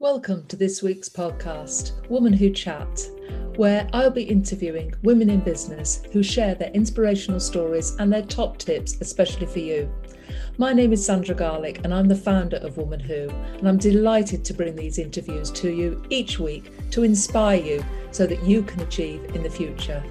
Welcome to this week's podcast, Woman Who Chat, where I'll be interviewing women in business who share their inspirational stories and their top tips, especially for you. My name is Sandra Garlick, and I'm the founder of Woman Who, and I'm delighted to bring these interviews to you each week to inspire you so that you can achieve in the future.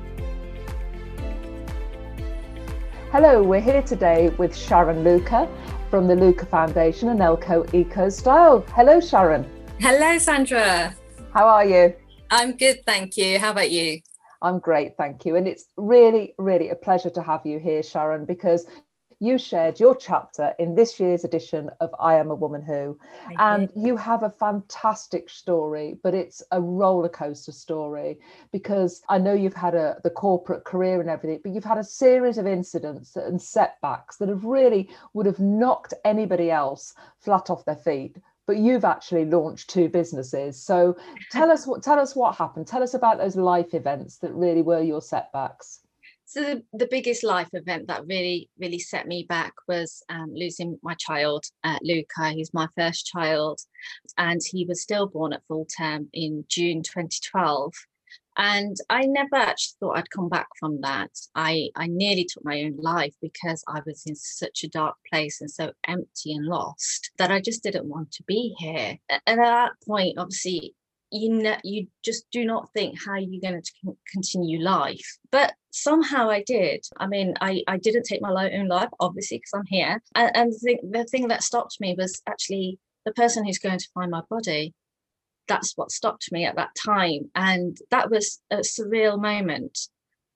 Hello, we're here today with Sharon Luca from the Luca Foundation and LK Eco Style. Hello, Sharon. Hello, Sandra. How are you? I'm good, thank you. How about you? I'm great, thank you. And it's really, really a pleasure to have you here, Sharon, because you shared your chapter in this year's edition of I Am a Woman Who. Thank and you. you have a fantastic story, but it's a roller coaster story because I know you've had a the corporate career and everything, but you've had a series of incidents and setbacks that have really would have knocked anybody else flat off their feet but you've actually launched two businesses. So tell us what tell us what happened. Tell us about those life events that really were your setbacks. So the, the biggest life event that really really set me back was um, losing my child, uh, Luca. He's my first child, and he was stillborn at full term in June 2012. And I never actually thought I'd come back from that. I, I nearly took my own life because I was in such a dark place and so empty and lost that I just didn't want to be here. And at that point, obviously, you you just do not think how you're going to continue life. But somehow I did. I mean, I, I didn't take my own life, obviously, because I'm here. And, and the, thing, the thing that stopped me was actually the person who's going to find my body that's what stopped me at that time. And that was a surreal moment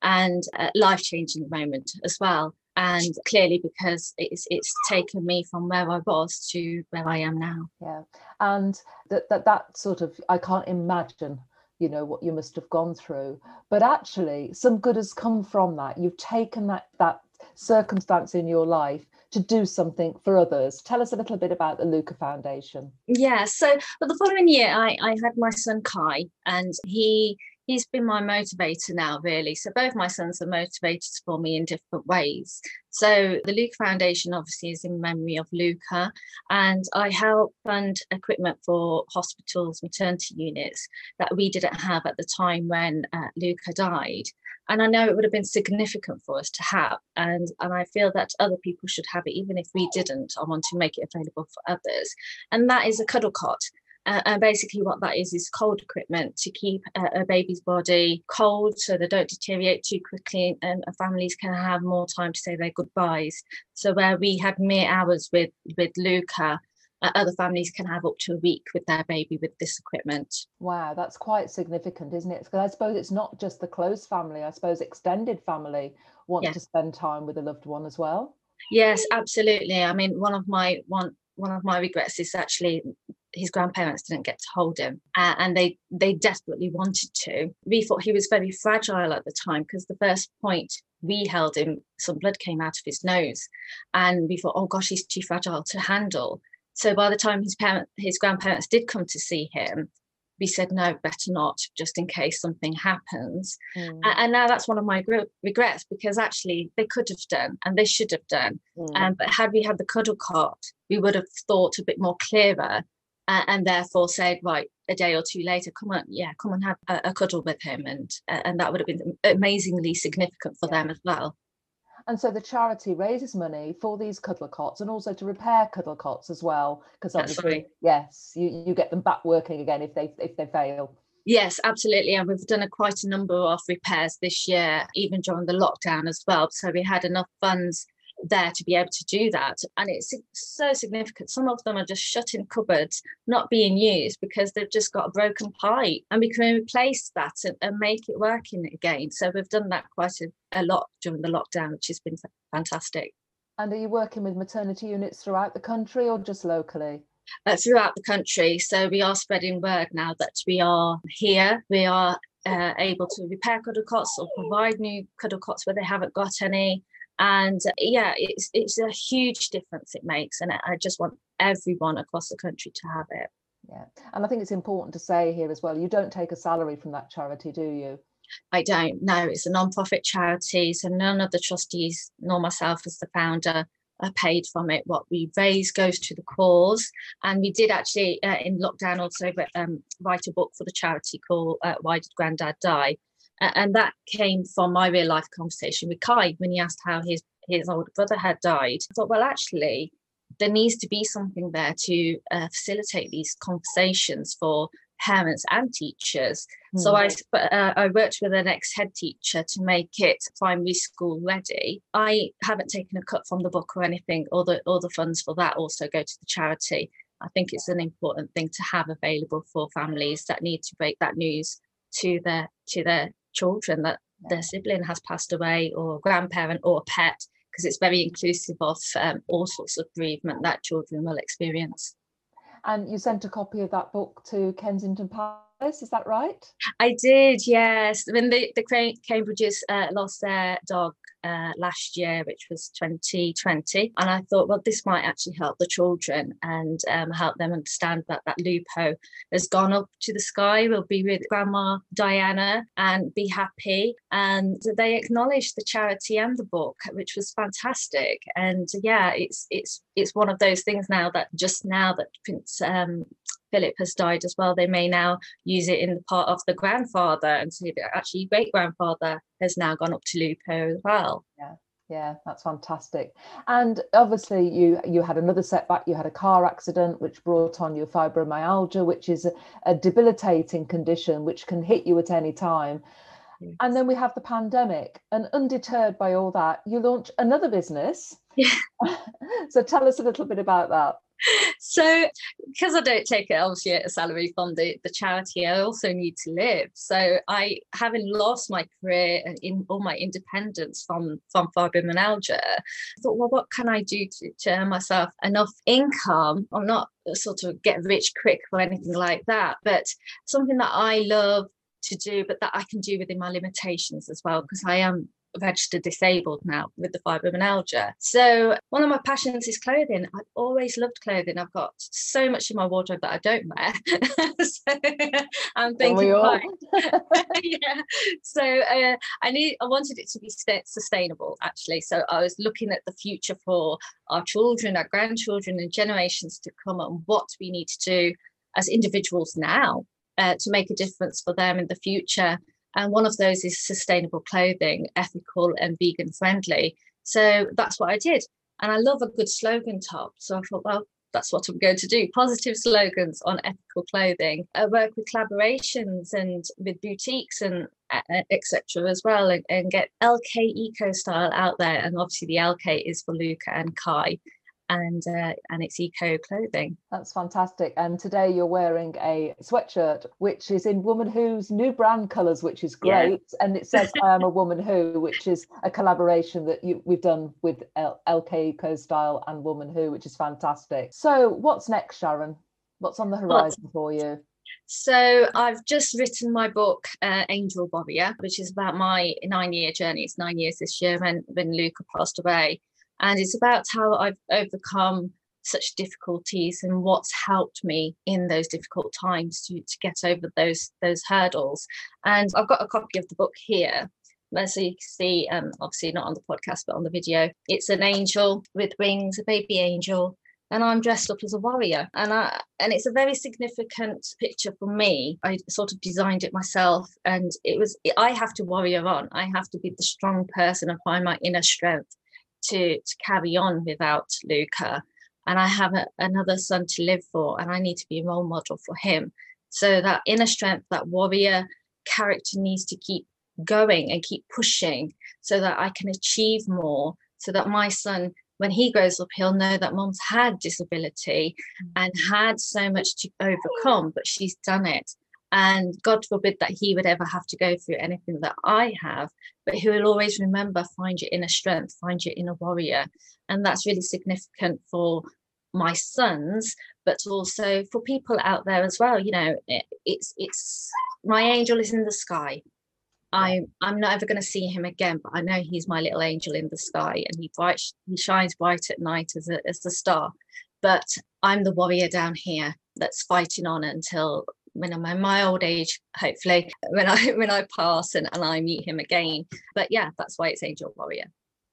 and a life changing moment as well. And clearly, because it's it's taken me from where I was to where I am now. Yeah, and that that that sort of I can't imagine you know what you must have gone through but actually some good has come from that you've taken that that circumstance in your life to do something for others. Tell us a little bit about the Luca Foundation. Yeah, so but the following year, I, I had my son Kai, and he he's been my motivator now, really. So both my sons are motivators for me in different ways. So the Luca Foundation obviously is in memory of Luca, and I help fund equipment for hospitals, maternity units that we didn't have at the time when uh, Luca died. And I know it would have been significant for us to have, and and I feel that other people should have it, even if we didn't. I want to make it available for others, and that is a cuddle cot. Uh, and basically, what that is is cold equipment to keep a, a, baby's body cold so they don't deteriorate too quickly and families can have more time to say their goodbyes. So, where we had mere hours with, with Luca, other families can have up to a week with their baby with this equipment. Wow, that's quite significant, isn't it? Because I suppose it's not just the close family, I suppose extended family want to spend time with a loved one as well. Yes, absolutely. I mean, one of my one one of my regrets is actually his grandparents didn't get to hold him uh, and they they desperately wanted to we thought he was very fragile at the time because the first point we held him some blood came out of his nose and we thought oh gosh he's too fragile to handle so by the time his parent his grandparents did come to see him we said no better not just in case something happens mm. and now that's one of my regrets because actually they could have done and they should have done mm. um, but had we had the cuddle cot we would have thought a bit more clearer uh, and therefore said, right, a day or two later, come on, yeah, come and have a, a cuddle with him, and uh, and that would have been amazingly significant for yeah. them as well. And so the charity raises money for these cuddle cots and also to repair cuddle cots as well, because obviously, right. yes, you, you get them back working again if they if they fail. Yes, absolutely. And we've done a quite a number of repairs this year, even during the lockdown as well. So we had enough funds there to be able to do that. And it's so significant. Some of them are just shut in cupboards, not being used because they've just got a broken pipe. And we can replace that and, and make it working again. So we've done that quite a, a lot during the lockdown, which has been fantastic. And are you working with maternity units throughout the country or just locally? Uh, throughout the country. So we are spreading word now that we are here. We are uh, able to repair cuddle cots or provide new cuddle cots where they haven't got any and yeah it's it's a huge difference it makes and i just want everyone across the country to have it yeah and i think it's important to say here as well you don't take a salary from that charity do you I don't. No, it's a non-profit charity, so none of the trustees nor myself as the founder are paid from it. What we raise goes to the cause. And we did actually, uh, in lockdown, also um, write a book for the charity called uh, Why Did Grandad Die? And that came from my real life conversation with Kai when he asked how his, his older brother had died. I thought, well, actually, there needs to be something there to uh, facilitate these conversations for parents and teachers. Mm. So I, uh, I worked with an ex-head teacher to make it primary school ready. I haven't taken a cut from the book or anything. All the all the funds for that also go to the charity. I think it's an important thing to have available for families that need to break that news to their to their children that their sibling has passed away or grandparent or a pet because it's very inclusive of um, all sorts of bereavement that children will experience. And you sent a copy of that book to Kensington Palace, is that right? I did, yes. When the, the Cambridges uh, lost their dog uh, last year, which was 2020. And I thought, well, this might actually help the children and um, help them understand that that Lupo has gone up to the sky, will be with Grandma Diana and be happy. And they acknowledged the charity and the book, which was fantastic. And yeah, it's it's it's one of those things now that just now that Prince um, Philip has died as well, they may now use it in the part of the grandfather and say that actually great grandfather has now gone up to Lupo as well. Yeah. Yeah, that's fantastic. And obviously, you you had another setback. You had a car accident, which brought on your fibromyalgia, which is a, a debilitating condition which can hit you at any time. Yes. And then we have the pandemic, and undeterred by all that, you launch another business. Yeah. so tell us a little bit about that so because I don't take it obviously a salary from the, the charity, I also need to live. So I having lost my career and in all my independence from from fibromyalgia, I thought, well, what can I do to, to earn myself enough income? I'm not sort of get rich quick or anything like that, but something that I love to do, but that I can do within my limitations as well, because I am registered disabled now with the fibromyalgia. So one of my passions is clothing. I've always loved clothing. I've got so much in my wardrobe that I don't wear. so I'm thinking, yeah. So uh, I need. I wanted it to be sustainable, actually. So I was looking at the future for our children, our grandchildren, and generations to come, and what we need to do as individuals now uh, to make a difference for them in the future and one of those is sustainable clothing, ethical and vegan friendly. So that's what I did. And I love a good slogan top. So I thought, well, that's what I'm going to do. Positive slogans on ethical clothing. I work with collaborations and with boutiques and uh, uh, etc. as well, and, and, get LK Eco Style out there. And obviously, the LK is for Luca and Kai and uh, and it's eco clothing. That's fantastic. And today you're wearing a sweatshirt which is in Woman Who's new brand colours, which is great. Yeah. And it says "I am a woman who," which is a collaboration that you, we've done with L- LK Eco Style and Woman Who, which is fantastic. So what's next, Sharon? What's on the horizon for you? So I've just written my book, uh, Angel Warrior, which is about my nine-year journey. It's nine years this year when when Luca passed away, and it's about how I've overcome such difficulties and what's helped me in those difficult times to, to get over those those hurdles. And I've got a copy of the book here. As you can see, um, obviously not on the podcast, but on the video, it's an angel with wings, a baby angel, and I'm dressed up as a warrior. And I and it's a very significant picture for me. I sort of designed it myself, and it was I have to warrior on. I have to be the strong person and find my inner strength to to carry on without Luca. And I have a, another son to live for, and I need to be a role model for him. So that inner strength, that warrior character needs to keep going and keep pushing so that I can achieve more, so that my son, when he grows up, he'll know that mom's had disability mm. and had so much to overcome, but she's done it. And God forbid that he would ever have to go through anything that I have, but he will always remember find your inner strength, find your inner warrior. And that's really significant for my sons, but also for people out there as well. You know, it, it's it's my angel is in the sky. I'm I'm not ever going to see him again, but I know he's my little angel in the sky, and he bright he shines bright at night as a as the star. But I'm the warrior down here that's fighting on until when I'm in my old age, hopefully, when I when I pass and, and I meet him again. But yeah, that's why it's Angel Warrior.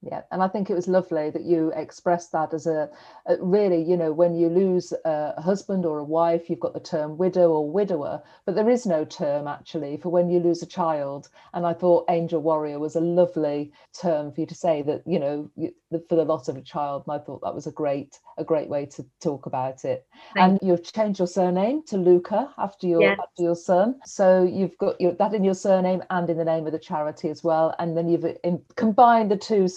Yeah, and I think it was lovely that you expressed that as a, a, really, you know, when you lose a husband or a wife, you've got the term widow or widower, but there is no term actually for when you lose a child. And I thought angel warrior was a lovely term for you to say that, you know, for the loss of a child. And I thought that was a great, a great way to talk about it. Thank and you. have changed your surname to Luca after your yes. after your son. So you've got your, that in your surname and in the name of the charity as well. And then you've uh, in, combined the two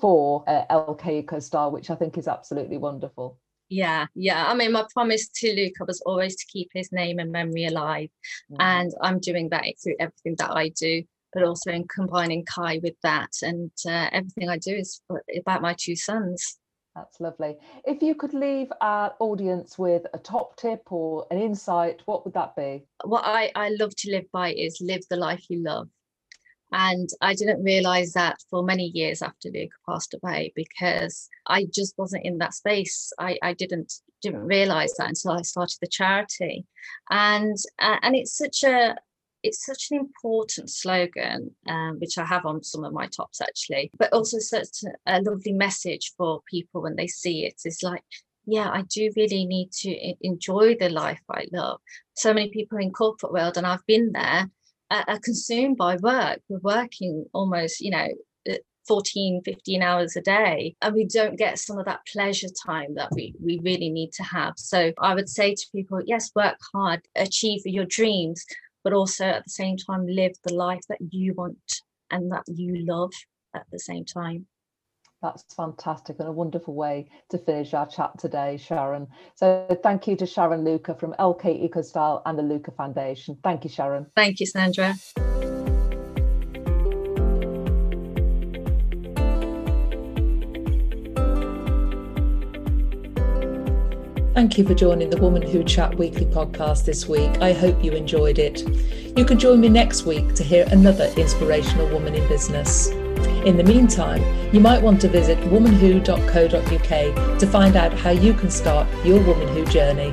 for uh, LK Eco Style, which I think is absolutely wonderful. Yeah, yeah. I mean, my promise to Luca was always to keep his name and memory alive. Mm. And I'm doing that through everything that I do but also in combining Kai with that. And uh, everything I do is about my two sons. That's lovely. If you could leave our audience with a top tip or an insight, what would that be? What I, I love to live by is live the life you love. And I didn't realize that for many years after Luke passed away because I just wasn't in that space. I, I didn't didn't realize that until I started the charity. And uh, and it's such a it's such an important slogan, um, which I have on some of my tops actually, but also such a lovely message for people when they see it. It's like, yeah, I do really need to enjoy the life I love. So many people in corporate world, and I've been there, are consumed by work. We're working almost, you know, uh, 14 15 hours a day and we don't get some of that pleasure time that we we really need to have so i would say to people yes work hard achieve your dreams but also at the same time live the life that you want and that you love at the same time. That's fantastic and a wonderful way to finish our chat today, Sharon. So thank you to Sharon Luca from LK EcoStyle and the Luca Foundation. Thank you, Sharon. Thank you, Sandra. Thank you for joining the Woman Who Chat weekly podcast this week. I hope you enjoyed it. You can join me next week to hear another inspirational woman in business. In the meantime, you might want to visit womanwho.co.uk to find out how you can start your Woman Who journey.